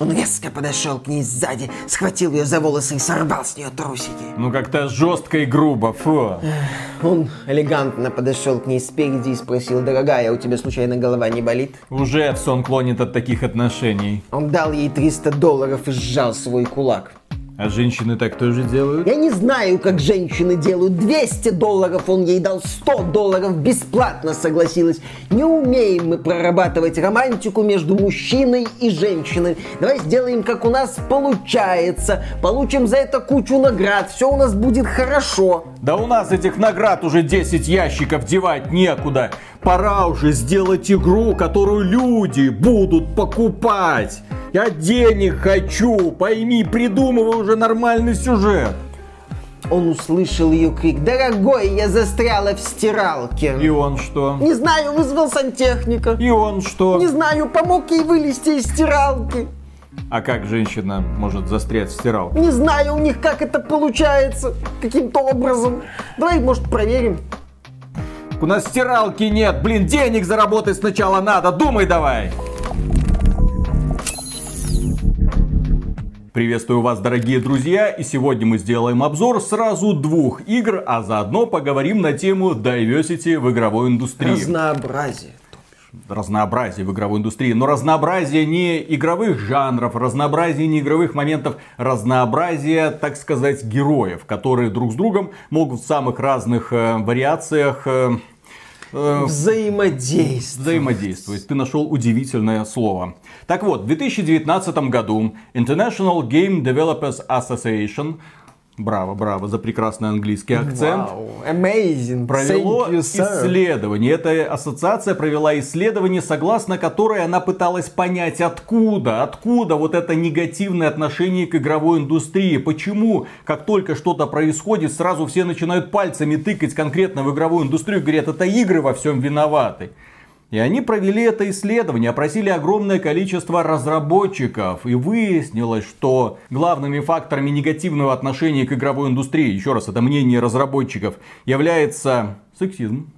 Он резко подошел к ней сзади, схватил ее за волосы и сорвал с нее трусики. Ну как-то жестко и грубо, фу. Он элегантно подошел к ней спереди и спросил, дорогая, у тебя случайно голова не болит? Уже сон клонит от таких отношений. Он дал ей 300 долларов и сжал свой кулак. А женщины так тоже делают? Я не знаю, как женщины делают. 200 долларов он ей дал, 100 долларов бесплатно согласилась. Не умеем мы прорабатывать романтику между мужчиной и женщиной. Давай сделаем, как у нас получается. Получим за это кучу наград. Все у нас будет хорошо. Да у нас этих наград уже 10 ящиков девать некуда. Пора уже сделать игру, которую люди будут покупать. Я денег хочу, пойми, придумывай уже нормальный сюжет. Он услышал ее крик. Дорогой, я застряла в стиралке. И он что? Не знаю, вызвал сантехника. И он что? Не знаю, помог ей вылезти из стиралки. А как женщина может застрять в стиралке? Не знаю у них, как это получается. Каким-то образом. Давай, может, проверим. У нас стиралки нет. Блин, денег заработать сначала надо. Думай давай. Приветствую вас, дорогие друзья, и сегодня мы сделаем обзор сразу двух игр, а заодно поговорим на тему diversity в игровой индустрии. Разнообразие. Разнообразие в игровой индустрии, но разнообразие не игровых жанров, разнообразие не игровых моментов, разнообразие, так сказать, героев, которые друг с другом могут в самых разных э, вариациях э, э, взаимодействовать. Взаимодействовать. Ты нашел удивительное слово. Так вот, в 2019 году International Game Developers Association Браво, браво за прекрасный английский акцент. Wow, amazing. Провело you, исследование. Эта ассоциация провела исследование, согласно которой она пыталась понять, откуда, откуда вот это негативное отношение к игровой индустрии. Почему, как только что-то происходит, сразу все начинают пальцами тыкать конкретно в игровую индустрию, говорят, это игры во всем виноваты. И они провели это исследование, опросили огромное количество разработчиков. И выяснилось, что главными факторами негативного отношения к игровой индустрии, еще раз, это мнение разработчиков, является сексизм.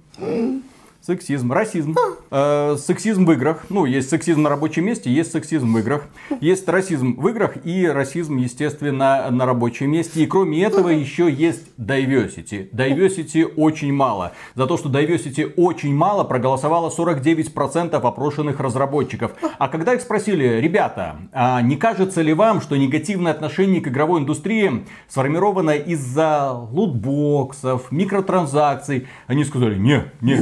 Сексизм, расизм, э, сексизм в играх. Ну, есть сексизм на рабочем месте, есть сексизм в играх. Есть расизм в играх и расизм, естественно, на рабочем месте. И кроме этого еще есть diversity. Diversity очень мало. За то, что diversity очень мало, проголосовало 49% опрошенных разработчиков. А когда их спросили, ребята, а не кажется ли вам, что негативное отношение к игровой индустрии сформировано из-за лутбоксов, микротранзакций, они сказали, не, не,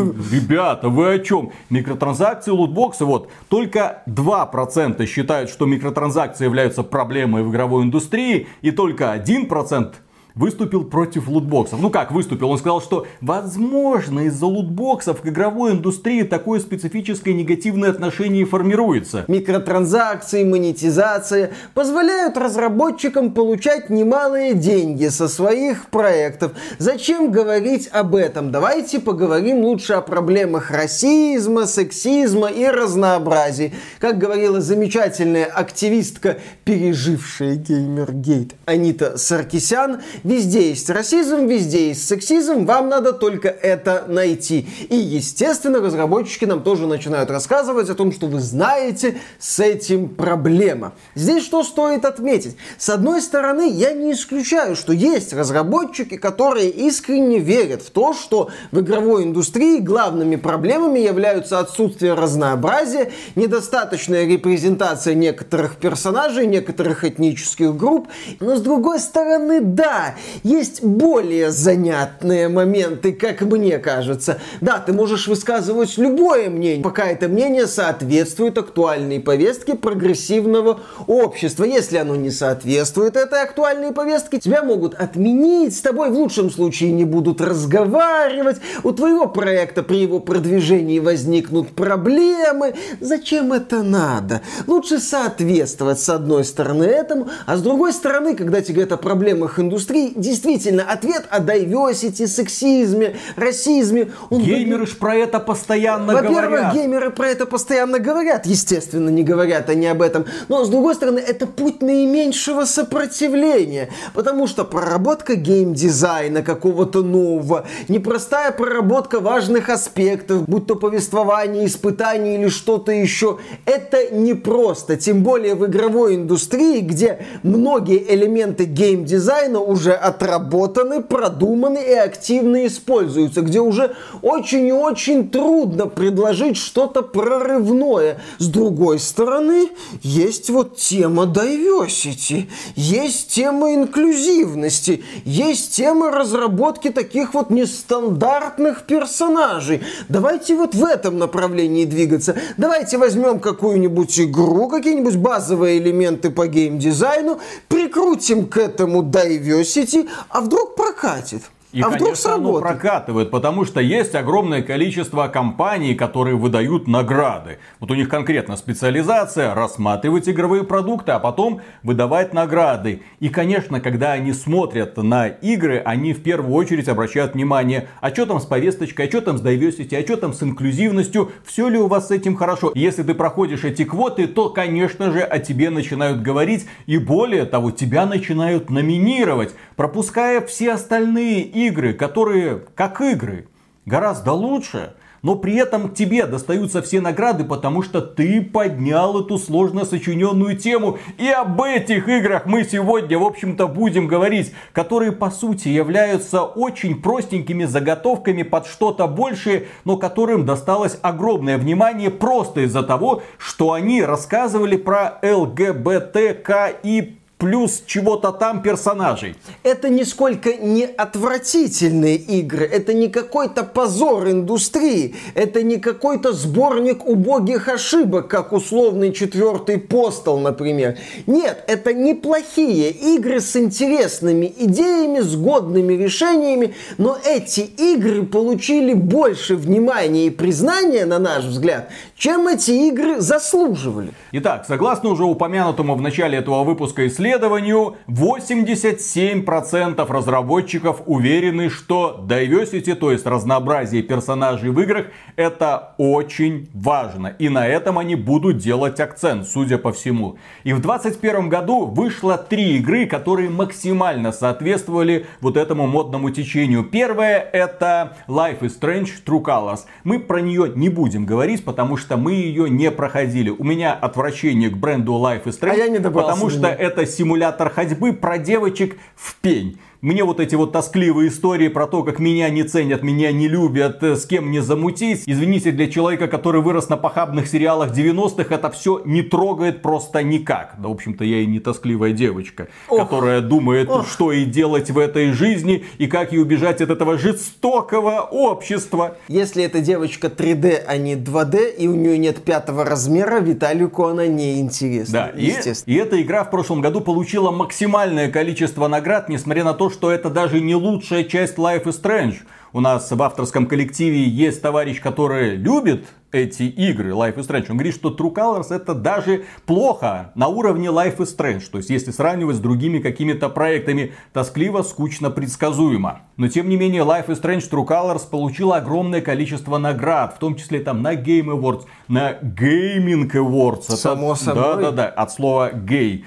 Ребята, вы о чем? Микротранзакции, лутбоксы, вот, только 2% считают, что микротранзакции являются проблемой в игровой индустрии, и только 1% выступил против лутбоксов. Ну как выступил? Он сказал, что возможно из-за лутбоксов к игровой индустрии такое специфическое негативное отношение формируется. Микротранзакции, монетизация позволяют разработчикам получать немалые деньги со своих проектов. Зачем говорить об этом? Давайте поговорим лучше о проблемах расизма, сексизма и разнообразия. Как говорила замечательная активистка, пережившая Геймергейт Анита Саркисян, Везде есть расизм, везде есть сексизм, вам надо только это найти. И, естественно, разработчики нам тоже начинают рассказывать о том, что вы знаете, с этим проблема. Здесь что стоит отметить? С одной стороны, я не исключаю, что есть разработчики, которые искренне верят в то, что в игровой индустрии главными проблемами являются отсутствие разнообразия, недостаточная репрезентация некоторых персонажей, некоторых этнических групп. Но с другой стороны, да, есть более занятные моменты, как мне кажется. Да, ты можешь высказывать любое мнение, пока это мнение соответствует актуальной повестке прогрессивного общества. Если оно не соответствует этой актуальной повестке, тебя могут отменить, с тобой в лучшем случае не будут разговаривать, у твоего проекта при его продвижении возникнут проблемы. Зачем это надо? Лучше соответствовать с одной стороны этому, а с другой стороны, когда тебе говорят о проблемах индустрии, индустрии действительно ответ о diversity, сексизме, расизме. Он Геймеры ж про это постоянно Во-первых, говорят. Во-первых, геймеры про это постоянно говорят. Естественно, не говорят они об этом. Но, с другой стороны, это путь наименьшего сопротивления. Потому что проработка геймдизайна какого-то нового, непростая проработка важных аспектов, будь то повествование, испытание или что-то еще, это непросто. Тем более в игровой индустрии, где многие элементы геймдизайна уже отработаны, продуманы и активно используются, где уже очень и очень трудно предложить что-то прорывное. С другой стороны, есть вот тема diversity, есть тема инклюзивности, есть тема разработки таких вот нестандартных персонажей. Давайте вот в этом направлении двигаться. Давайте возьмем какую-нибудь игру, какие-нибудь базовые элементы по геймдизайну, прикрутим к этому diversity, а вдруг прокатит. И, а конечно, вдруг сработает? оно прокатывает, потому что есть огромное количество компаний, которые выдают награды. Вот у них конкретно специализация рассматривать игровые продукты, а потом выдавать награды. И, конечно, когда они смотрят на игры, они в первую очередь обращают внимание, а что там с повесточкой, а что там с diversity, а что там с инклюзивностью, все ли у вас с этим хорошо. И если ты проходишь эти квоты, то, конечно же, о тебе начинают говорить, и более того, тебя начинают номинировать, пропуская все остальные игры, которые как игры, гораздо лучше, но при этом тебе достаются все награды, потому что ты поднял эту сложно сочиненную тему. И об этих играх мы сегодня, в общем-то, будем говорить, которые, по сути, являются очень простенькими заготовками под что-то большее, но которым досталось огромное внимание просто из-за того, что они рассказывали про ЛГБТКИ плюс чего-то там персонажей. Это нисколько не отвратительные игры, это не какой-то позор индустрии, это не какой-то сборник убогих ошибок, как условный четвертый постол, например. Нет, это неплохие игры с интересными идеями, с годными решениями, но эти игры получили больше внимания и признания, на наш взгляд, чем эти игры заслуживали. Итак, согласно уже упомянутому в начале этого выпуска исследованию, 87% разработчиков уверены, что diversity, то есть разнообразие персонажей в играх, это очень важно. И на этом они будут делать акцент, судя по всему. И в 2021 году вышло три игры, которые максимально соответствовали вот этому модному течению. Первое это Life is Strange True Colors. Мы про нее не будем говорить, потому что мы ее не проходили. У меня отвращение к бренду Life is Strange, А я не потому что это симулятор ходьбы про девочек в пень. Мне вот эти вот тоскливые истории про то, как меня не ценят, меня не любят, э, с кем мне замутить. Извините, для человека, который вырос на похабных сериалах 90-х, это все не трогает просто никак. Да, в общем-то, я и не тоскливая девочка, которая думает, что ей делать в этой жизни и как ей убежать от этого жестокого общества. Если эта девочка 3D, а не 2D, и у нее нет пятого размера, Виталику она не интересна. Да, и, естественно. и эта игра в прошлом году получила максимальное количество наград, несмотря на то, что это даже не лучшая часть Life is Strange. У нас в авторском коллективе есть товарищ, который любит эти игры Life is Strange. Он говорит, что True Colors это даже плохо на уровне Life is Strange. То есть, если сравнивать с другими какими-то проектами, тоскливо, скучно, предсказуемо. Но, тем не менее, Life is Strange True Colors получила огромное количество наград. В том числе там на Game Awards, на Gaming Awards. Это- Само собой. Да, да, да, от слова гей.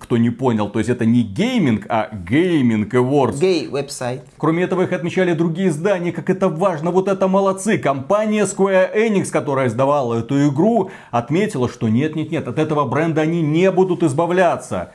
Кто не понял, то есть это не гейминг, а Gayming Awards. Гей веб-сайт. Кроме этого, их отмечали другие издания, как это важно, вот это молодцы. Компания Square Enix, которая издавала эту игру, отметила, что нет-нет-нет, от этого бренда они не будут избавляться.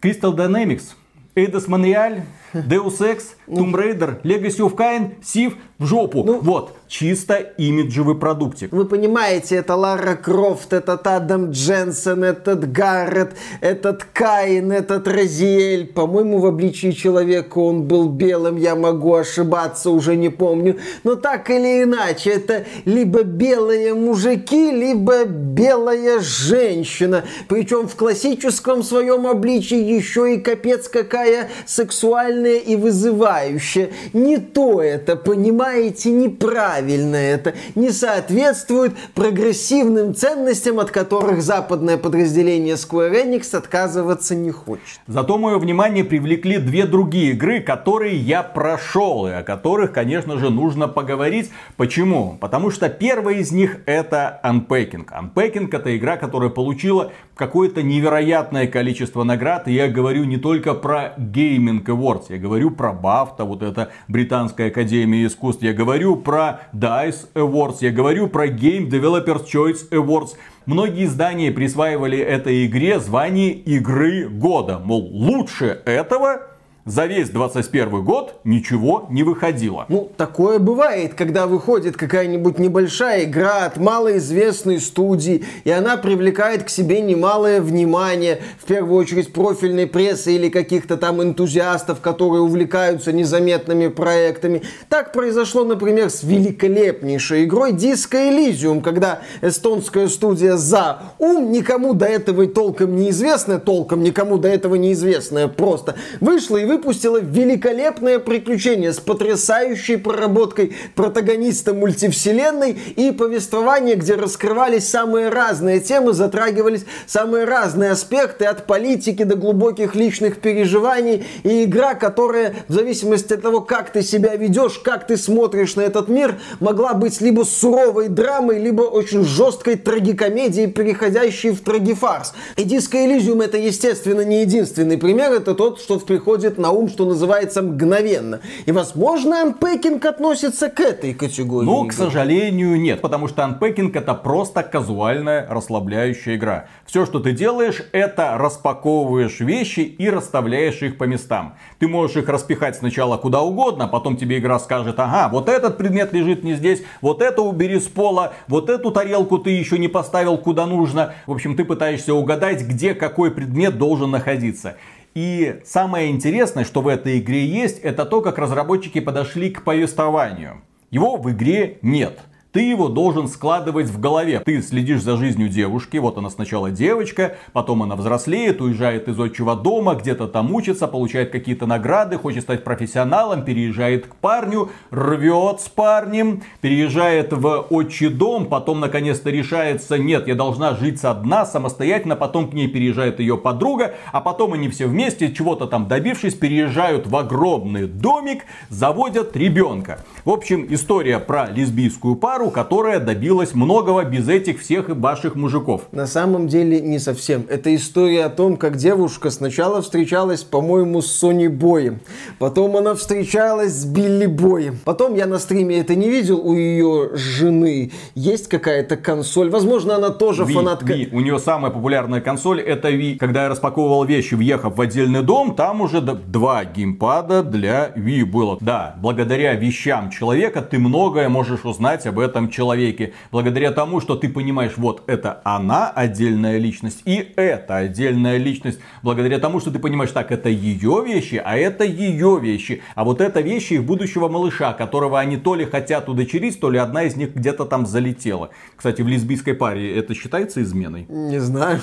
Crystal Dynamics, Eidos Montreal, Deus Ex, Tomb Raider, Legacy of Kain, Thief в жопу. вот, чисто имиджевый продуктик. Вы понимаете, это Лара Крофт, этот Адам Дженсен, этот Гаррет, этот Каин, этот Розиэль. По-моему, в обличии человека он был белым, я могу ошибаться, уже не помню. Но так или иначе, это либо белые мужики, либо белая женщина. Причем в классическом своем обличии еще и капец какая сексуальная сексуальное и вызывающее. Не то это, понимаете, неправильно это. Не соответствует прогрессивным ценностям, от которых западное подразделение Square Enix отказываться не хочет. Зато мое внимание привлекли две другие игры, которые я прошел, и о которых, конечно же, нужно поговорить. Почему? Потому что первая из них это Unpacking. Unpacking это игра, которая получила какое-то невероятное количество наград. И я говорю не только про Gaming Awards, я говорю про BAFTA, вот это Британская Академия Искусств, я говорю про DICE Awards, я говорю про Game Developers Choice Awards. Многие издания присваивали этой игре звание игры года. Мол, лучше этого за весь 21 год ничего не выходило. Ну, такое бывает, когда выходит какая-нибудь небольшая игра от малоизвестной студии, и она привлекает к себе немалое внимание, в первую очередь профильной прессы или каких-то там энтузиастов, которые увлекаются незаметными проектами. Так произошло, например, с великолепнейшей игрой Disco Elysium, когда эстонская студия за ум, никому до этого толком неизвестная, толком никому до этого неизвестная, просто вышла и выпустила великолепное приключение с потрясающей проработкой протагониста мультивселенной и повествование, где раскрывались самые разные темы, затрагивались самые разные аспекты от политики до глубоких личных переживаний и игра, которая в зависимости от того, как ты себя ведешь, как ты смотришь на этот мир, могла быть либо суровой драмой, либо очень жесткой трагикомедией, переходящей в трагифарс. И Disco Elysium это, естественно, не единственный пример, это тот, что приходит на ум, что называется, мгновенно. И, возможно, анпекинг относится к этой категории. Ну, к сожалению, нет. Потому что анпекинг это просто казуальная расслабляющая игра. Все, что ты делаешь, это распаковываешь вещи и расставляешь их по местам. Ты можешь их распихать сначала куда угодно, потом тебе игра скажет, ага, вот этот предмет лежит не здесь, вот это убери с пола, вот эту тарелку ты еще не поставил куда нужно. В общем, ты пытаешься угадать, где какой предмет должен находиться. И самое интересное, что в этой игре есть, это то, как разработчики подошли к повествованию. Его в игре нет ты его должен складывать в голове. Ты следишь за жизнью девушки, вот она сначала девочка, потом она взрослеет, уезжает из отчего дома, где-то там учится, получает какие-то награды, хочет стать профессионалом, переезжает к парню, рвет с парнем, переезжает в отчий дом, потом наконец-то решается, нет, я должна жить одна, самостоятельно, потом к ней переезжает ее подруга, а потом они все вместе, чего-то там добившись, переезжают в огромный домик, заводят ребенка. В общем, история про лесбийскую пару, пару, которая добилась многого без этих всех ваших мужиков. На самом деле не совсем. Это история о том, как девушка сначала встречалась, по-моему, с Сони Боем. Потом она встречалась с Билли Боем. Потом я на стриме это не видел у ее жены. Есть какая-то консоль. Возможно, она тоже Wii, фанатка. Wii. У нее самая популярная консоль это Wii. Когда я распаковывал вещи, въехав в отдельный дом, там уже два геймпада для Wii было. Да, благодаря вещам человека ты многое можешь узнать об этом этом человеке, благодаря тому, что ты понимаешь, вот это она отдельная личность и это отдельная личность, благодаря тому, что ты понимаешь, так, это ее вещи, а это ее вещи, а вот это вещи их будущего малыша, которого они то ли хотят удочерить, то ли одна из них где-то там залетела. Кстати, в лесбийской паре это считается изменой? Не знаю.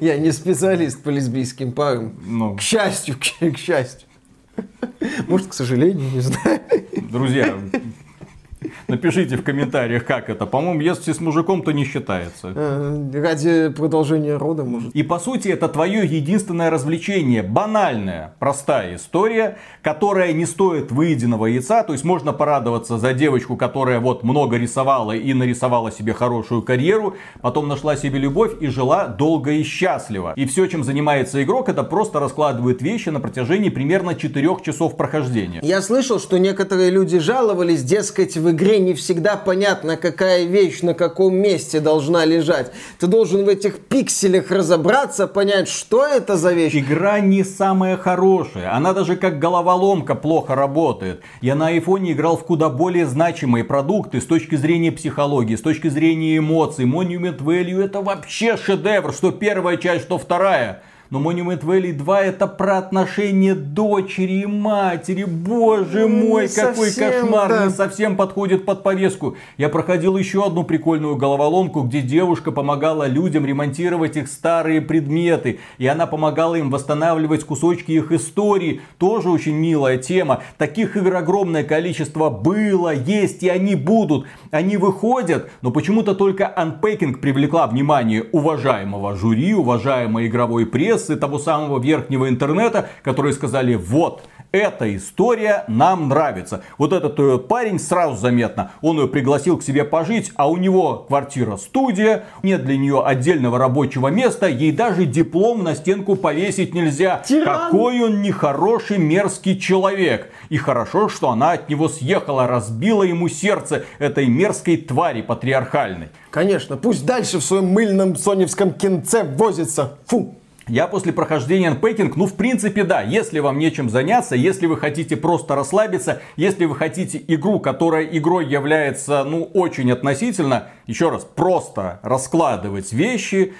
Я не специалист по лесбийским парам. Ну. К счастью, к, к счастью. Может, к сожалению, не знаю. Друзья, Напишите в комментариях, как это. По-моему, если с мужиком, то не считается. Э, ради продолжения рода, может. И по сути, это твое единственное развлечение. Банальная, простая история, которая не стоит выеденного яйца. То есть можно порадоваться за девочку, которая вот много рисовала и нарисовала себе хорошую карьеру. Потом нашла себе любовь и жила долго и счастливо. И все, чем занимается игрок, это просто раскладывает вещи на протяжении примерно 4 часов прохождения. Я слышал, что некоторые люди жаловались, дескать, в игре не всегда понятно, какая вещь на каком месте должна лежать. Ты должен в этих пикселях разобраться, понять, что это за вещь. Игра не самая хорошая. Она даже как головоломка плохо работает. Я на айфоне играл в куда более значимые продукты с точки зрения психологии, с точки зрения эмоций. Monument Value это вообще шедевр, что первая часть, что вторая. Но Monument Valley 2 это про отношения дочери и матери. Боже ну, мой, не какой кошмар. Да. Не совсем подходит под повестку. Я проходил еще одну прикольную головоломку, где девушка помогала людям ремонтировать их старые предметы. И она помогала им восстанавливать кусочки их истории. Тоже очень милая тема. Таких игр огромное количество было, есть и они будут. Они выходят, но почему-то только Unpacking привлекла внимание уважаемого жюри, уважаемой игровой прессы, того самого верхнего интернета, которые сказали, вот, эта история нам нравится. Вот этот э, парень сразу заметно, он ее пригласил к себе пожить, а у него квартира-студия, нет для нее отдельного рабочего места, ей даже диплом на стенку повесить нельзя. Тиран. Какой он нехороший, мерзкий человек. И хорошо, что она от него съехала, разбила ему сердце этой мерзкой твари патриархальной. Конечно, пусть дальше в своем мыльном соневском кинце возится. Фу. Я после прохождения Unpacking, ну в принципе да, если вам нечем заняться, если вы хотите просто расслабиться, если вы хотите игру, которая игрой является, ну очень относительно, еще раз, просто раскладывать вещи,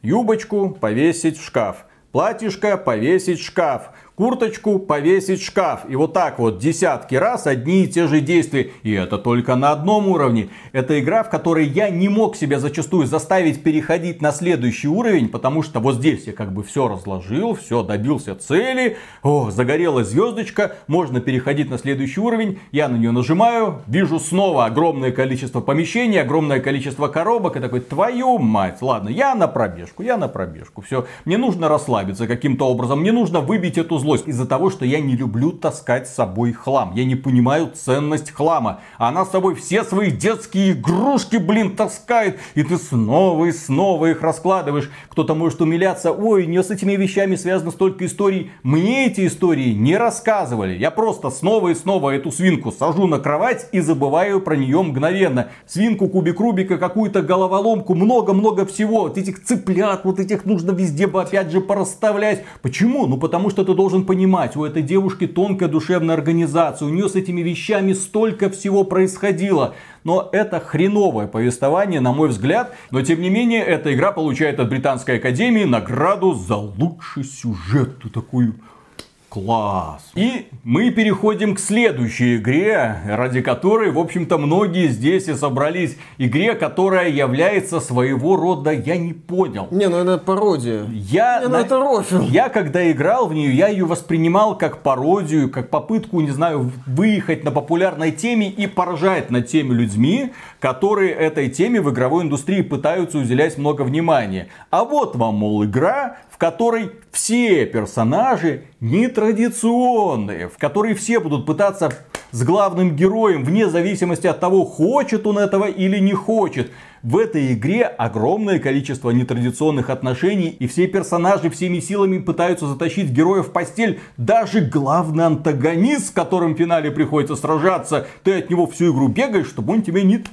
юбочку повесить в шкаф, платьишко повесить в шкаф, курточку повесить шкаф. И вот так вот десятки раз одни и те же действия. И это только на одном уровне. Это игра, в которой я не мог себя зачастую заставить переходить на следующий уровень, потому что вот здесь я как бы все разложил, все добился цели. О, загорелась звездочка, можно переходить на следующий уровень. Я на нее нажимаю, вижу снова огромное количество помещений, огромное количество коробок. И такой, твою мать, ладно, я на пробежку, я на пробежку. Все, мне нужно расслабиться каким-то образом, мне нужно выбить эту злость из-за того, что я не люблю таскать с собой хлам. Я не понимаю ценность хлама. Она с собой все свои детские игрушки, блин, таскает. И ты снова и снова их раскладываешь. Кто-то может умиляться. Ой, не с этими вещами связано столько историй. Мне эти истории не рассказывали. Я просто снова и снова эту свинку сажу на кровать и забываю про нее мгновенно. Свинку, кубик Рубика, какую-то головоломку, много-много всего. Вот этих цыплят, вот этих нужно везде бы опять же порасставлять. Почему? Ну потому что ты должен должен понимать, у этой девушки тонкая душевная организация, у нее с этими вещами столько всего происходило. Но это хреновое повествование, на мой взгляд. Но тем не менее, эта игра получает от Британской Академии награду за лучший сюжет. Такую Класс. И мы переходим к следующей игре, ради которой, в общем-то, многие здесь и собрались. Игре, которая является своего рода, я не понял. Не, ну это пародия. Я, не, ну это рофил. Я, когда играл в нее, я ее воспринимал как пародию, как попытку, не знаю, выехать на популярной теме и поражать над теми людьми, которые этой теме в игровой индустрии пытаются уделять много внимания. А вот вам, мол, игра, в которой все персонажи нетрадиционные, в которой все будут пытаться с главным героем, вне зависимости от того, хочет он этого или не хочет. В этой игре огромное количество нетрадиционных отношений, и все персонажи всеми силами пытаются затащить героя в постель. Даже главный антагонист, с которым в финале приходится сражаться, ты от него всю игру бегаешь, чтобы он тебя не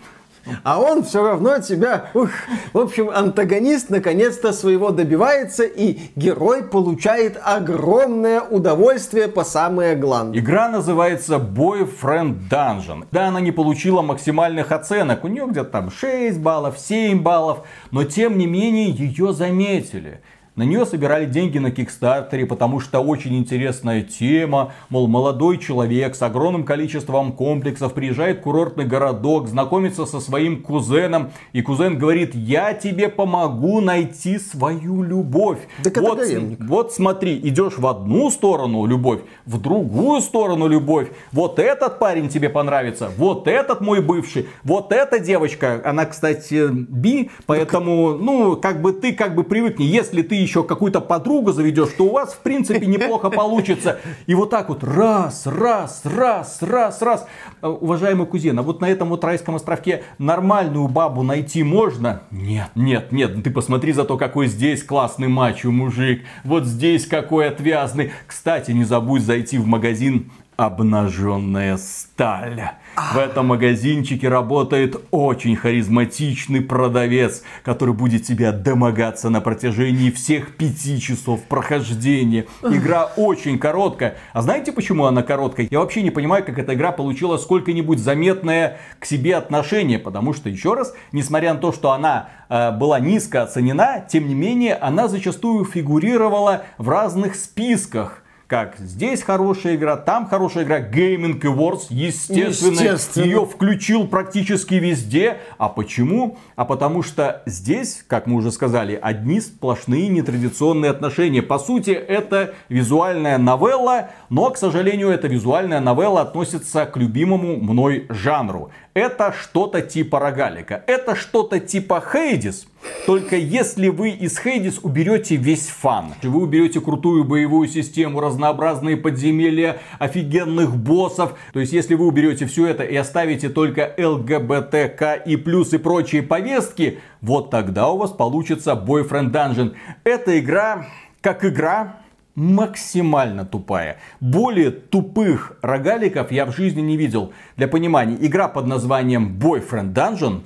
а он все равно тебя... Ух. В общем, антагонист наконец-то своего добивается, и герой получает огромное удовольствие по самое главное. Игра называется Boyfriend Dungeon. Да, она не получила максимальных оценок. У нее где-то там 6 баллов, 7 баллов. Но тем не менее ее заметили. На нее собирали деньги на Кикстартере, потому что очень интересная тема. Мол, молодой человек с огромным количеством комплексов приезжает в курортный городок, знакомится со своим кузеном. И кузен говорит, я тебе помогу найти свою любовь. Так вот, вот смотри, идешь в одну сторону любовь, в другую сторону любовь. Вот этот парень тебе понравится, вот этот мой бывший, вот эта девочка. Она, кстати, би, поэтому, ну, как бы ты как бы привыкни. Если ты еще какую-то подругу заведешь, то у вас в принципе неплохо получится. И вот так вот раз, раз, раз, раз, раз. Э, уважаемый кузен, а вот на этом вот райском островке нормальную бабу найти можно? Нет, нет, нет. Ты посмотри за то, какой здесь классный мачо мужик. Вот здесь какой отвязный. Кстати, не забудь зайти в магазин обнаженная сталь. В этом магазинчике работает очень харизматичный продавец, который будет тебя домогаться на протяжении всех пяти часов прохождения. Игра очень короткая. А знаете, почему она короткая? Я вообще не понимаю, как эта игра получила сколько-нибудь заметное к себе отношение. Потому что, еще раз, несмотря на то, что она э, была низко оценена, тем не менее, она зачастую фигурировала в разных списках как здесь хорошая игра, там хорошая игра. Gaming Awards, естественно, естественно, ее включил практически везде. А почему? А потому что здесь, как мы уже сказали, одни сплошные нетрадиционные отношения. По сути, это визуальная новелла, но, к сожалению, эта визуальная новелла относится к любимому мной жанру. Это что-то типа рогалика. Это что-то типа Хейдис. Только если вы из Хейдис уберете весь фан, вы уберете крутую боевую систему, разнообразные подземелья, офигенных боссов, то есть если вы уберете все это и оставите только ЛГБТК и плюс и прочие повестки, вот тогда у вас получится Boyfriend Dungeon. Эта игра, как игра, максимально тупая. Более тупых рогаликов я в жизни не видел. Для понимания, игра под названием Boyfriend Dungeon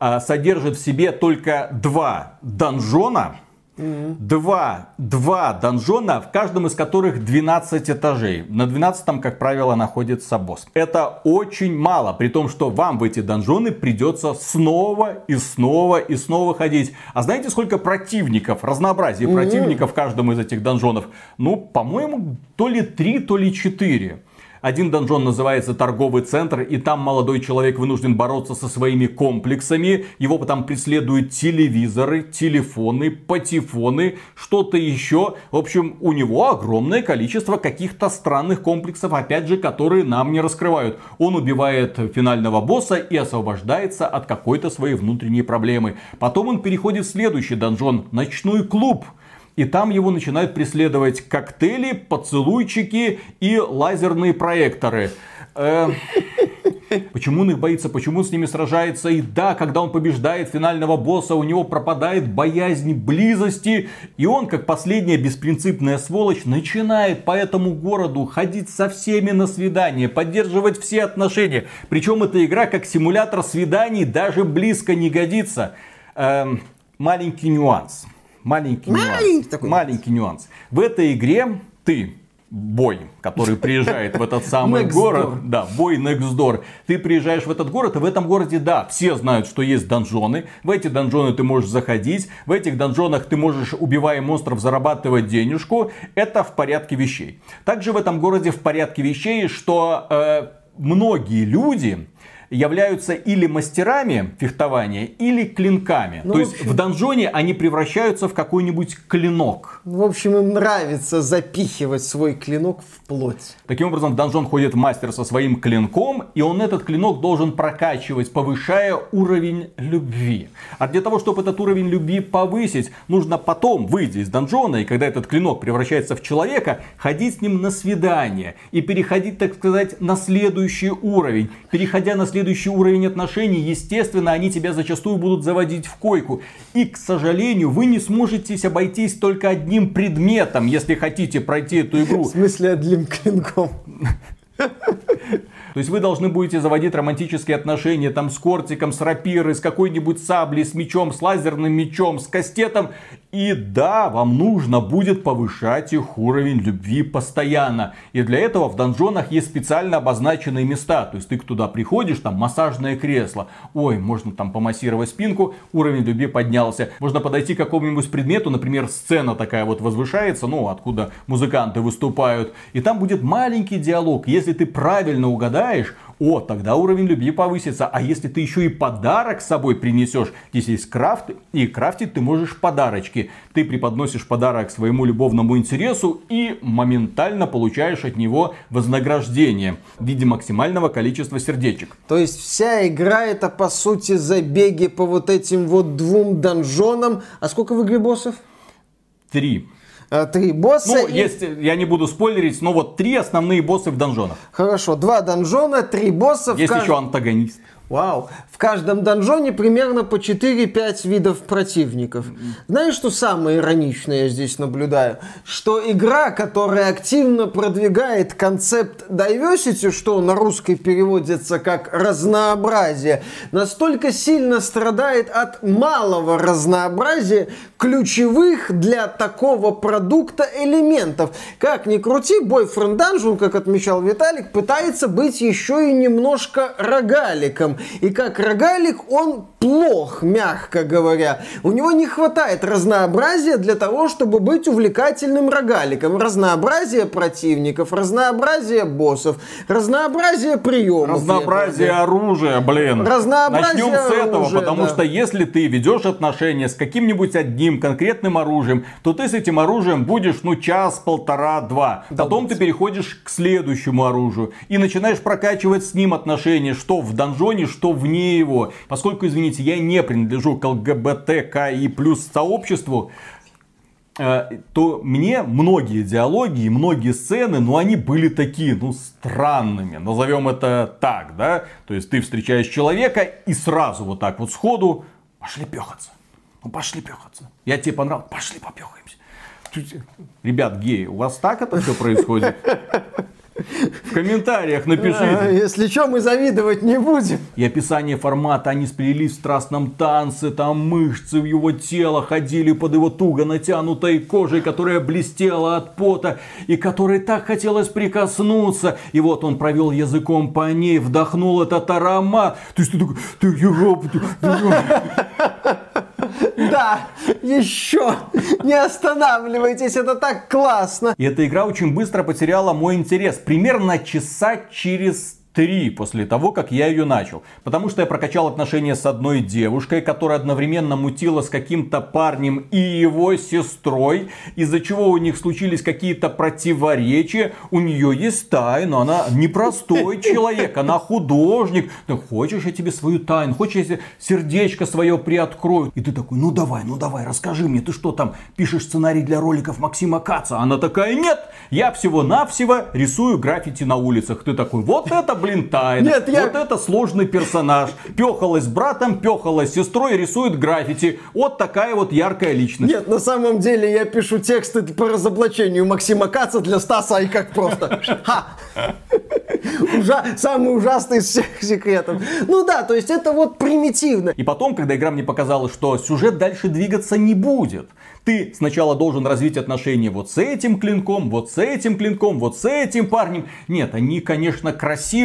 содержит в себе только два донжона, Два, два донжона, в каждом из которых 12 этажей. На 12 как правило, находится босс. Это очень мало, при том, что вам в эти донжоны придется снова и снова и снова ходить. А знаете, сколько противников, разнообразие mm-hmm. противников в каждом из этих донжонов? Ну, по-моему, то ли 3, то ли 4. Один донжон называется торговый центр, и там молодой человек вынужден бороться со своими комплексами. Его потом преследуют телевизоры, телефоны, патефоны, что-то еще. В общем, у него огромное количество каких-то странных комплексов, опять же, которые нам не раскрывают. Он убивает финального босса и освобождается от какой-то своей внутренней проблемы. Потом он переходит в следующий донжон, ночной клуб. И там его начинают преследовать коктейли, поцелуйчики и лазерные проекторы. Э, почему он их боится, почему он с ними сражается. И да, когда он побеждает финального босса, у него пропадает боязнь близости. И он, как последняя беспринципная сволочь, начинает по этому городу ходить со всеми на свидание, поддерживать все отношения. Причем эта игра как симулятор свиданий даже близко не годится. Эм, маленький нюанс маленький, маленький нюанс. Такой маленький нюанс. В этой игре ты бой, который приезжает в этот самый город. Да, бой next door. Ты приезжаешь в этот город, и в этом городе, да, все знают, что есть донжоны. В эти донжоны ты можешь заходить. В этих донжонах ты можешь, убивая монстров, зарабатывать денежку. Это в порядке вещей. Также в этом городе в порядке вещей, что э, многие люди являются или мастерами фехтования, или клинками. Ну, То есть общем... в донжоне они превращаются в какой-нибудь клинок. В общем, им нравится запихивать свой клинок в плоть. Таким образом, в донжон ходит мастер со своим клинком, и он этот клинок должен прокачивать, повышая уровень любви. А для того, чтобы этот уровень любви повысить, нужно потом, выйти из донжона, и когда этот клинок превращается в человека, ходить с ним на свидание и переходить, так сказать, на следующий уровень. Переходя на следующий следующий уровень отношений, естественно, они тебя зачастую будут заводить в койку. И, к сожалению, вы не сможете обойтись только одним предметом, если хотите пройти эту игру. В смысле одним клинком? То есть вы должны будете заводить романтические отношения там с кортиком, с рапирой, с какой-нибудь саблей, с мечом, с лазерным мечом, с кастетом. И да, вам нужно будет повышать их уровень любви постоянно. И для этого в донжонах есть специально обозначенные места. То есть ты туда приходишь, там массажное кресло. Ой, можно там помассировать спинку, уровень любви поднялся. Можно подойти к какому-нибудь предмету, например, сцена такая вот возвышается, ну, откуда музыканты выступают. И там будет маленький диалог. Если ты правильно угадаешь, о, тогда уровень любви повысится. А если ты еще и подарок с собой принесешь, здесь есть крафт, и крафтить ты можешь подарочки. Ты преподносишь подарок своему любовному интересу и моментально получаешь от него вознаграждение в виде максимального количества сердечек. То есть вся игра это по сути забеги по вот этим вот двум донжонам. А сколько в игре боссов? Три. Э, три босса. Ну, и... есть, я не буду спойлерить, но вот три основные боссы в донжонах. Хорошо, два донжона, три босса. Есть кажд... еще антагонист. Вау. В каждом донжоне примерно по 4-5 видов противников. Знаешь, что самое ироничное я здесь наблюдаю? Что игра, которая активно продвигает концепт diversity, что на русской переводится как разнообразие, настолько сильно страдает от малого разнообразия ключевых для такого продукта элементов. Как ни крути, Boyfriend Dungeon, как отмечал Виталик, пытается быть еще и немножко рогаликом. И как рогалик он плох, мягко говоря. У него не хватает разнообразия для того, чтобы быть увлекательным рогаликом. Разнообразие противников, разнообразие боссов, разнообразие приемов. Разнообразие оружия, блин. Разнообразие Начнем с этого, оружия, потому да. что если ты ведешь отношения с каким-нибудь одним конкретным оружием, то ты с этим оружием будешь, ну, час, полтора, два. Потом ты переходишь к следующему оружию и начинаешь прокачивать с ним отношения, что в донжоне, что вне его. Поскольку, извините, я не принадлежу к ЛГБТКИ плюс сообществу, э, то мне многие диалоги и многие сцены, ну, они были такие, ну, странными. Назовем это так, да? То есть ты встречаешь человека и сразу вот так вот сходу пошли пехаться. Ну, пошли пехаться. Я тебе понравился, пошли попехаемся. Ребят, геи, у вас так это все происходит? В комментариях А, напишите. Если что, мы завидовать не будем. И описание формата, они сплелись в страстном танце, там мышцы в его тела ходили под его туго натянутой кожей, которая блестела от пота, и которой так хотелось прикоснуться. И вот он провел языком по ней, вдохнул этот аромат. То есть ты такой, ты, ёп, ты, ты, ёп. Да, еще. Не останавливайтесь, это так классно. И эта игра очень быстро потеряла мой интерес. Примерно часа через три после того, как я ее начал. Потому что я прокачал отношения с одной девушкой, которая одновременно мутила с каким-то парнем и его сестрой, из-за чего у них случились какие-то противоречия. У нее есть тайна, она непростой человек, она художник. Ты хочешь, я тебе свою тайну, хочешь, я сердечко свое приоткрою. И ты такой, ну давай, ну давай, расскажи мне, ты что там, пишешь сценарий для роликов Максима Каца? Она такая, нет, я всего-навсего рисую граффити на улицах. Ты такой, вот это, блин, тайна. Нет, я- Вот это сложный персонаж. Пехалась с братом, пехалась с сестрой, рисует граффити. Вот такая вот яркая личность. Нет, на самом деле я пишу тексты по разоблачению Максима Каца для Стаса и как просто. Ха! Ужа- Самый ужасный из всех секретов. Ну да, то есть это вот примитивно. И потом, когда игра мне показала, что сюжет дальше двигаться не будет. Ты сначала должен развить отношения вот с этим клинком, вот с этим клинком, вот с этим парнем. Нет, они, конечно,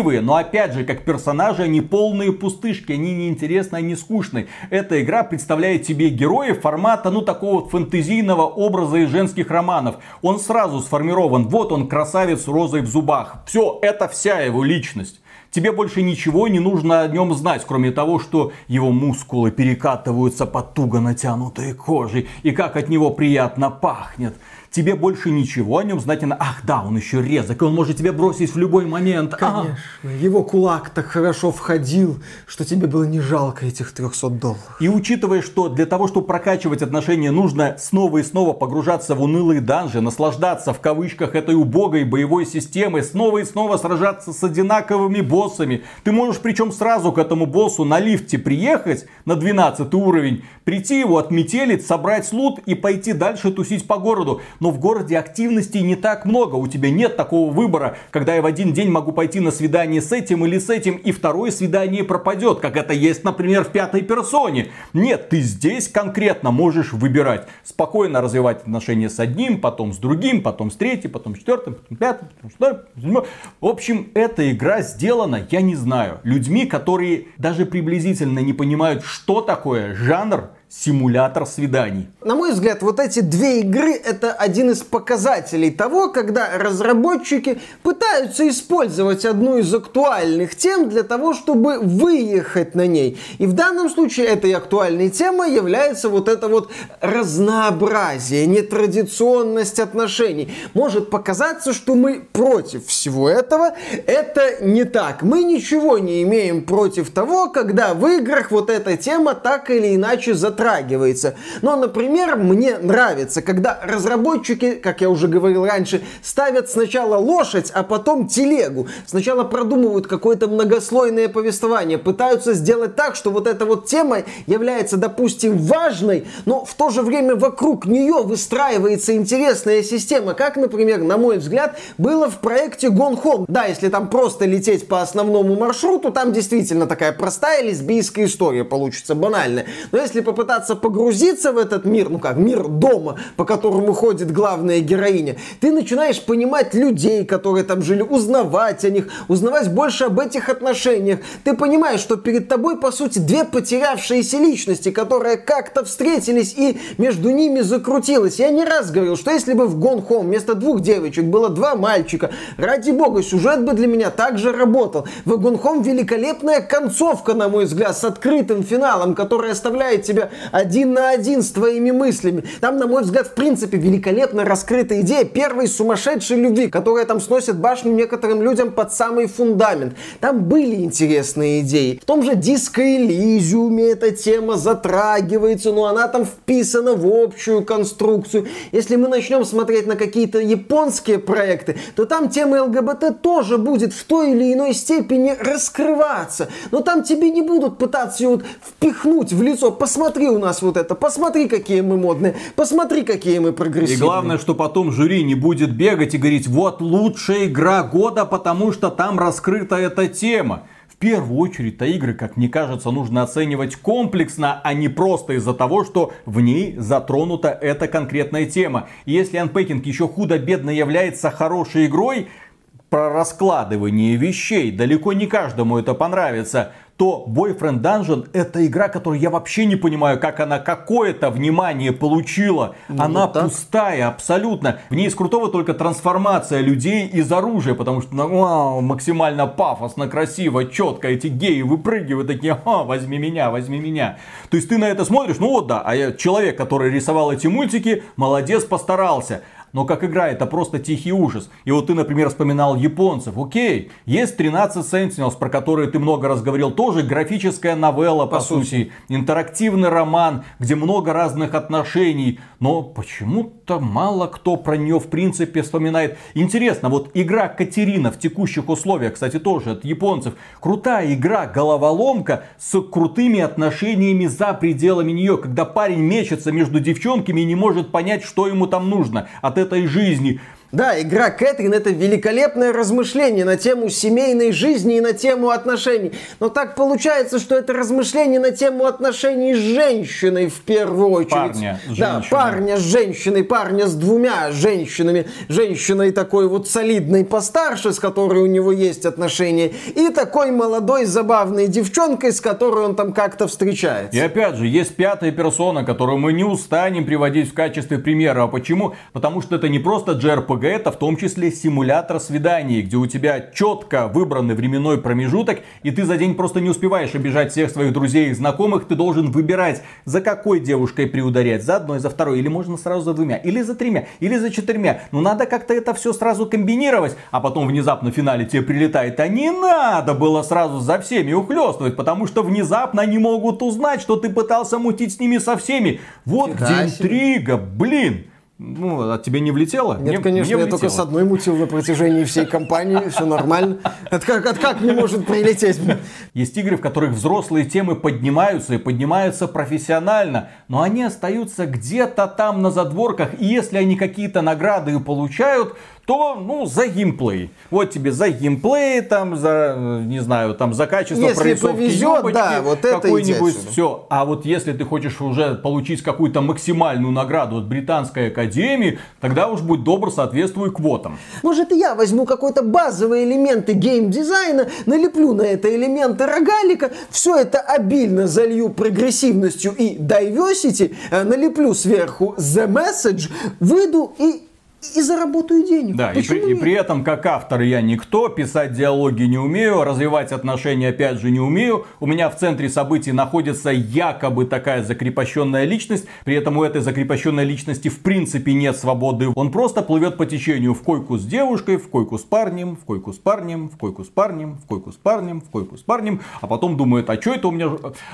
красивые, но опять же, как персонажи, они полные пустышки, они неинтересны, они скучные. Эта игра представляет тебе героев формата, ну, такого фэнтезийного образа из женских романов. Он сразу сформирован, вот он, красавец с розой в зубах. Все, это вся его личность. Тебе больше ничего не нужно о нем знать, кроме того, что его мускулы перекатываются под туго натянутой кожей, и как от него приятно пахнет. Тебе больше ничего о нем знать не надо. Ах да, он еще резок, и он может тебя бросить в любой момент. А, Конечно, его кулак так хорошо входил, что тебе было не жалко этих 300 долларов. И учитывая, что для того, чтобы прокачивать отношения, нужно снова и снова погружаться в унылые данжи, наслаждаться в кавычках этой убогой боевой системой, снова и снова сражаться с одинаковыми боссами. Ты можешь причем сразу к этому боссу на лифте приехать на 12 уровень, прийти его отметелить, собрать лут и пойти дальше тусить по городу. Но в городе активностей не так много, у тебя нет такого выбора, когда я в один день могу пойти на свидание с этим или с этим, и второе свидание пропадет, как это есть, например, в пятой персоне. Нет, ты здесь конкретно можешь выбирать. Спокойно развивать отношения с одним, потом с другим, потом с третьим, потом с четвертым, потом с пятым, потом с седьмым. В общем, эта игра сделана, я не знаю, людьми, которые даже приблизительно не понимают, что такое жанр симулятор свиданий. На мой взгляд, вот эти две игры это один из показателей того, когда разработчики пытаются использовать одну из актуальных тем для того, чтобы выехать на ней. И в данном случае этой актуальной темой является вот это вот разнообразие, нетрадиционность отношений. Может показаться, что мы против всего этого. Это не так. Мы ничего не имеем против того, когда в играх вот эта тема так или иначе затрагивается затрагивается. Но, например, мне нравится, когда разработчики, как я уже говорил раньше, ставят сначала лошадь, а потом телегу. Сначала продумывают какое-то многослойное повествование, пытаются сделать так, что вот эта вот тема является, допустим, важной, но в то же время вокруг нее выстраивается интересная система, как, например, на мой взгляд, было в проекте Home. Да, если там просто лететь по основному маршруту, там действительно такая простая лесбийская история получится, банальная. Но если попытаться погрузиться в этот мир, ну как, мир дома, по которому ходит главная героиня, ты начинаешь понимать людей, которые там жили, узнавать о них, узнавать больше об этих отношениях. Ты понимаешь, что перед тобой, по сути, две потерявшиеся личности, которые как-то встретились и между ними закрутилось. Я не раз говорил, что если бы в Gone Home вместо двух девочек было два мальчика, ради бога, сюжет бы для меня также работал. В Gone Home великолепная концовка, на мой взгляд, с открытым финалом, который оставляет тебя один на один с твоими мыслями. Там, на мой взгляд, в принципе, великолепно раскрыта идея первой сумасшедшей любви, которая там сносит башню некоторым людям под самый фундамент. Там были интересные идеи. В том же Диско Элизиуме эта тема затрагивается, но она там вписана в общую конструкцию. Если мы начнем смотреть на какие-то японские проекты, то там тема ЛГБТ тоже будет в той или иной степени раскрываться. Но там тебе не будут пытаться ее вот впихнуть в лицо. Посмотри у нас вот это, посмотри, какие мы модные, посмотри, какие мы прогрессивные. И главное, что потом жюри не будет бегать и говорить, вот лучшая игра года, потому что там раскрыта эта тема. В первую очередь-то игры, как мне кажется, нужно оценивать комплексно, а не просто из-за того, что в ней затронута эта конкретная тема. И если Unpacking еще худо-бедно является хорошей игрой, про раскладывание вещей. Далеко не каждому это понравится то Boyfriend Dungeon это игра, которую я вообще не понимаю, как она какое-то внимание получила. Ну, она вот пустая абсолютно. В ней из крутого только трансформация людей из оружия, потому что ну, вау, максимально пафосно, красиво, четко. Эти геи выпрыгивают такие, а, возьми меня, возьми меня. То есть ты на это смотришь, ну вот да, а я, человек, который рисовал эти мультики, молодец, постарался но как игра это просто тихий ужас. И вот ты, например, вспоминал японцев. Окей, есть 13 Sentinels, про которые ты много раз говорил. Тоже графическая новелла, по, по сути. сути. Интерактивный роман, где много разных отношений. Но почему-то мало кто про нее в принципе вспоминает. Интересно, вот игра Катерина в текущих условиях, кстати, тоже от японцев. Крутая игра, головоломка с крутыми отношениями за пределами нее. Когда парень мечется между девчонками и не может понять, что ему там нужно. От этой жизни. Да, игра Кэтрин это великолепное размышление на тему семейной жизни и на тему отношений. Но так получается, что это размышление на тему отношений с женщиной в первую очередь. Парня с Да, парня с женщиной, парня с двумя женщинами. Женщиной такой вот солидной постарше, с которой у него есть отношения. И такой молодой забавной девчонкой, с которой он там как-то встречается. И опять же, есть пятая персона, которую мы не устанем приводить в качестве примера. А почему? Потому что это не просто JRPG, это в том числе симулятор свиданий, где у тебя четко выбранный временной промежуток, и ты за день просто не успеваешь обижать всех своих друзей и знакомых, ты должен выбирать, за какой девушкой приударять, за одной, за второй, или можно сразу за двумя, или за тремя, или за четырьмя. Но надо как-то это все сразу комбинировать, а потом внезапно в финале тебе прилетает, а не надо было сразу за всеми ухлестывать, потому что внезапно они могут узнать, что ты пытался мутить с ними со всеми. Вот Фига где интрига, блин. Ну, от тебя не влетело? Нет, мне, конечно, мне я только с одной мутил на протяжении всей кампании, все нормально. Это как, это как не может прилететь? Есть игры, в которых взрослые темы поднимаются и поднимаются профессионально, но они остаются где-то там на задворках, и если они какие-то награды получают, то, ну, за геймплей. Вот тебе за геймплей, там, за, не знаю, там, за качество если прорисовки повезет, юбочки, да, вот это какой-нибудь, все. А вот если ты хочешь уже получить какую-то максимальную награду от Британской Академии, тогда уж будь добр, соответствуй квотам. Может, и я возьму какой-то базовые элементы геймдизайна, налеплю на это элементы рогалика, все это обильно залью прогрессивностью и diversity, э, налеплю сверху the message, выйду и и заработаю денег. Да, и при, и при этом, как автор, я никто, писать диалоги не умею, развивать отношения опять же не умею. У меня в центре событий находится якобы такая закрепощенная личность, при этом у этой закрепощенной личности в принципе нет свободы. Он просто плывет по течению в койку с девушкой, в койку с парнем, в койку с парнем, в койку с парнем, в койку с парнем, в койку с парнем, а потом думает, а что это у меня...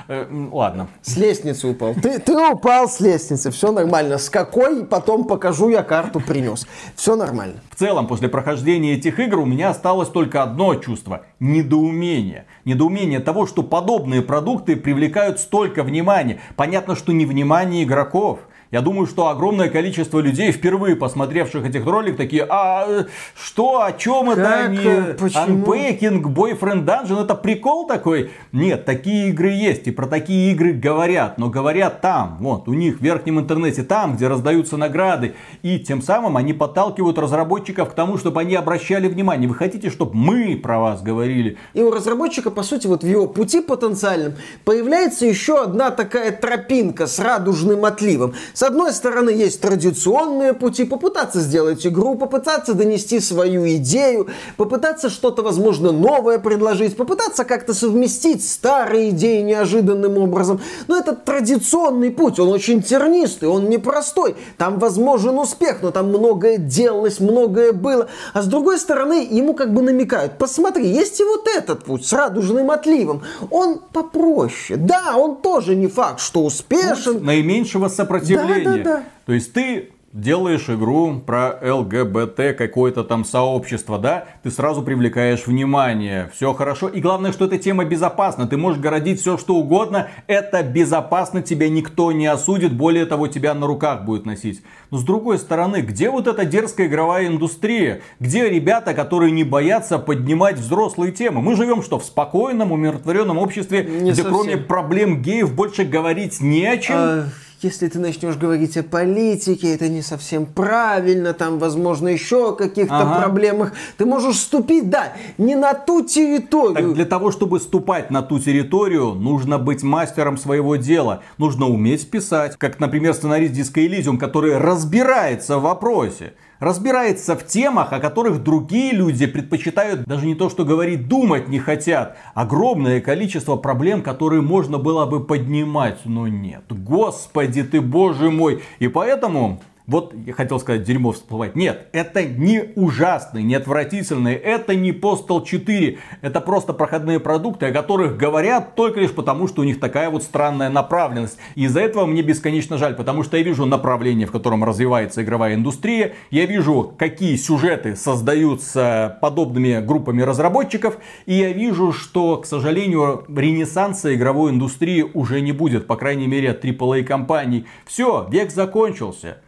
Э, ладно. С лестницы упал. Ты, ты упал с лестницы, все нормально. С какой, потом покажу, я карту принес. Все нормально. В целом, после прохождения этих игр у меня осталось только одно чувство – недоумение. Недоумение того, что подобные продукты привлекают столько внимания. Понятно, что не внимание игроков – я думаю, что огромное количество людей, впервые посмотревших этих ролик, такие, а что, о чем это они? Unpacking, Boyfriend Dungeon, это прикол такой? Нет, такие игры есть, и про такие игры говорят, но говорят там, вот, у них в верхнем интернете, там, где раздаются награды, и тем самым они подталкивают разработчиков к тому, чтобы они обращали внимание. Вы хотите, чтобы мы про вас говорили? И у разработчика, по сути, вот в его пути потенциальном появляется еще одна такая тропинка с радужным отливом. С одной стороны, есть традиционные пути, попытаться сделать игру, попытаться донести свою идею, попытаться что-то, возможно, новое предложить, попытаться как-то совместить старые идеи неожиданным образом. Но это традиционный путь, он очень тернистый, он непростой. Там возможен успех, но там многое делалось, многое было. А с другой стороны, ему как бы намекают, посмотри, есть и вот этот путь с радужным отливом. Он попроще. Да, он тоже не факт, что успешен. Путь наименьшего сопротивления мышление. Да, да, да. То есть ты делаешь игру про ЛГБТ, какое-то там сообщество, да, ты сразу привлекаешь внимание, все хорошо. И главное, что эта тема безопасна, ты можешь городить все, что угодно, это безопасно, тебя никто не осудит, более того, тебя на руках будет носить. Но с другой стороны, где вот эта дерзкая игровая индустрия? Где ребята, которые не боятся поднимать взрослые темы? Мы живем что, в спокойном, умиротворенном обществе, не где совсем. кроме проблем геев больше говорить не о чем? А если ты начнешь говорить о политике, это не совсем правильно, там, возможно, еще о каких-то ага. проблемах, ты можешь ступить, да, не на ту территорию. Так для того, чтобы ступать на ту территорию, нужно быть мастером своего дела. Нужно уметь писать, как, например, сценарист Disco Elysium, который разбирается в вопросе разбирается в темах, о которых другие люди предпочитают даже не то, что говорить, думать не хотят. Огромное количество проблем, которые можно было бы поднимать, но нет. Господи ты, боже мой. И поэтому вот я хотел сказать, дерьмо всплывать. Нет, это не ужасный, не отвратительный, это не Postal 4. Это просто проходные продукты, о которых говорят только лишь потому, что у них такая вот странная направленность. И из-за этого мне бесконечно жаль, потому что я вижу направление, в котором развивается игровая индустрия. Я вижу, какие сюжеты создаются подобными группами разработчиков. И я вижу, что, к сожалению, ренессанса игровой индустрии уже не будет. По крайней мере, от AAA компаний. Все, век закончился.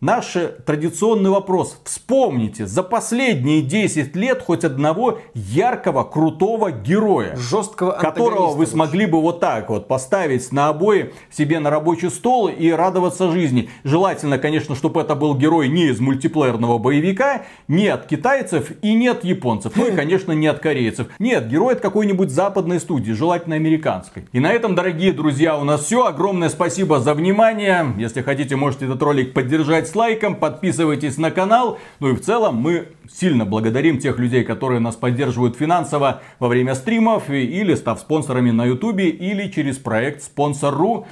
Наш традиционный вопрос. Вспомните за последние 10 лет хоть одного яркого, крутого героя. Жесткого Которого вы смогли бы вот так вот поставить на обои себе на рабочий стол и радоваться жизни. Желательно, конечно, чтобы это был герой не из мультиплеерного боевика, не от китайцев и не от японцев. Ну и, конечно, не от корейцев. Нет, герой от какой-нибудь западной студии, желательно американской. И на этом, дорогие друзья, у нас все. Огромное спасибо за внимание. Если хотите, можете этот ролик поддержать с лайком, подписывайтесь на канал. Ну и в целом мы сильно благодарим тех людей, которые нас поддерживают финансово во время стримов или став спонсорами на ютубе или через проект Спонсор.ру.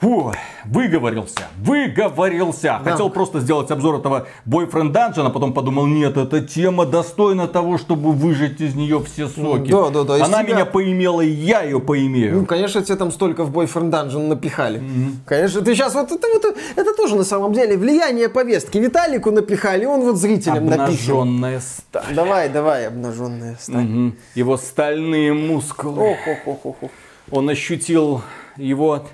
Фу, выговорился, выговорился. Да. Хотел просто сделать обзор этого Boyfriend Dungeon, а потом подумал, нет, эта тема достойна того, чтобы выжать из нее все соки. Да, да, да. Она тебя... меня поимела, и я ее поимею. Ну, конечно, тебе там столько в Boyfriend Dungeon напихали. Mm-hmm. Конечно, ты сейчас вот это, вот это тоже на самом деле влияние повестки. Виталику напихали, он вот зрителям напихал. Обнаженная сталь. Давай, давай, обнаженная сталь. Угу. Его стальные мускулы. Ох, ох, ох, ох. Он ощутил его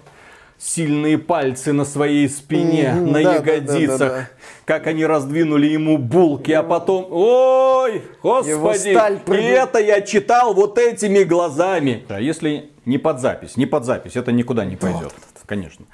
сильные пальцы на своей спине, mm-hmm, на да, ягодицах. Да, да, да, как они раздвинули ему булки, а потом, ой, господи, и это я читал вот этими глазами. А если не под запись, не под запись, это никуда не пойдет, да, конечно.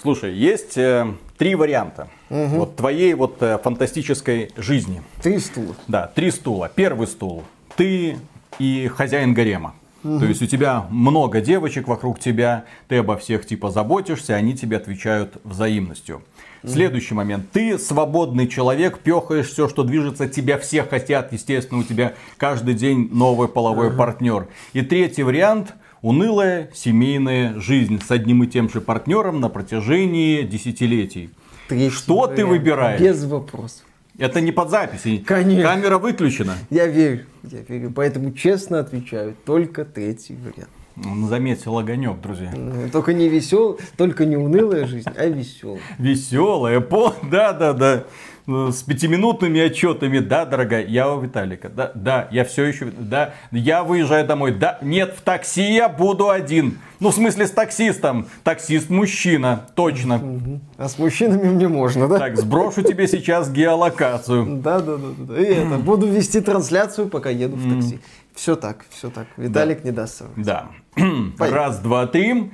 Слушай, есть э, три варианта угу. вот твоей вот э, фантастической жизни. Три стула. Да, три стула. Первый стул. Ты и хозяин гарема. То есть у тебя много девочек вокруг тебя, ты обо всех типа заботишься, они тебе отвечают взаимностью. Следующий момент. Ты свободный человек, пехаешь все, что движется, тебя все хотят. Естественно, у тебя каждый день новый половой ага. партнер. И третий вариант. Унылая семейная жизнь с одним и тем же партнером на протяжении десятилетий. Третий что вариант. ты выбираешь? Без вопросов. Это не под запись. Конечно. Камера выключена. Я верю, я верю. Поэтому честно отвечаю, только третий вариант. Заметил огонек, друзья. Только не весел, только не унылая жизнь, а веселая. Веселая, по, да, да, да. Ну, с пятиминутными отчетами, да, дорогая, я у Виталика, да, да, я все еще, да, я выезжаю домой, да, нет, в такси я буду один. Ну, в смысле, с таксистом. Таксист мужчина, точно. А с мужчинами мне можно, да? Так, сброшу тебе сейчас геолокацию. Да, да, да, да. И это, буду вести трансляцию, пока еду в такси. Все так, все так. Виталик да. не даст соврать. Да. Раз, два, три.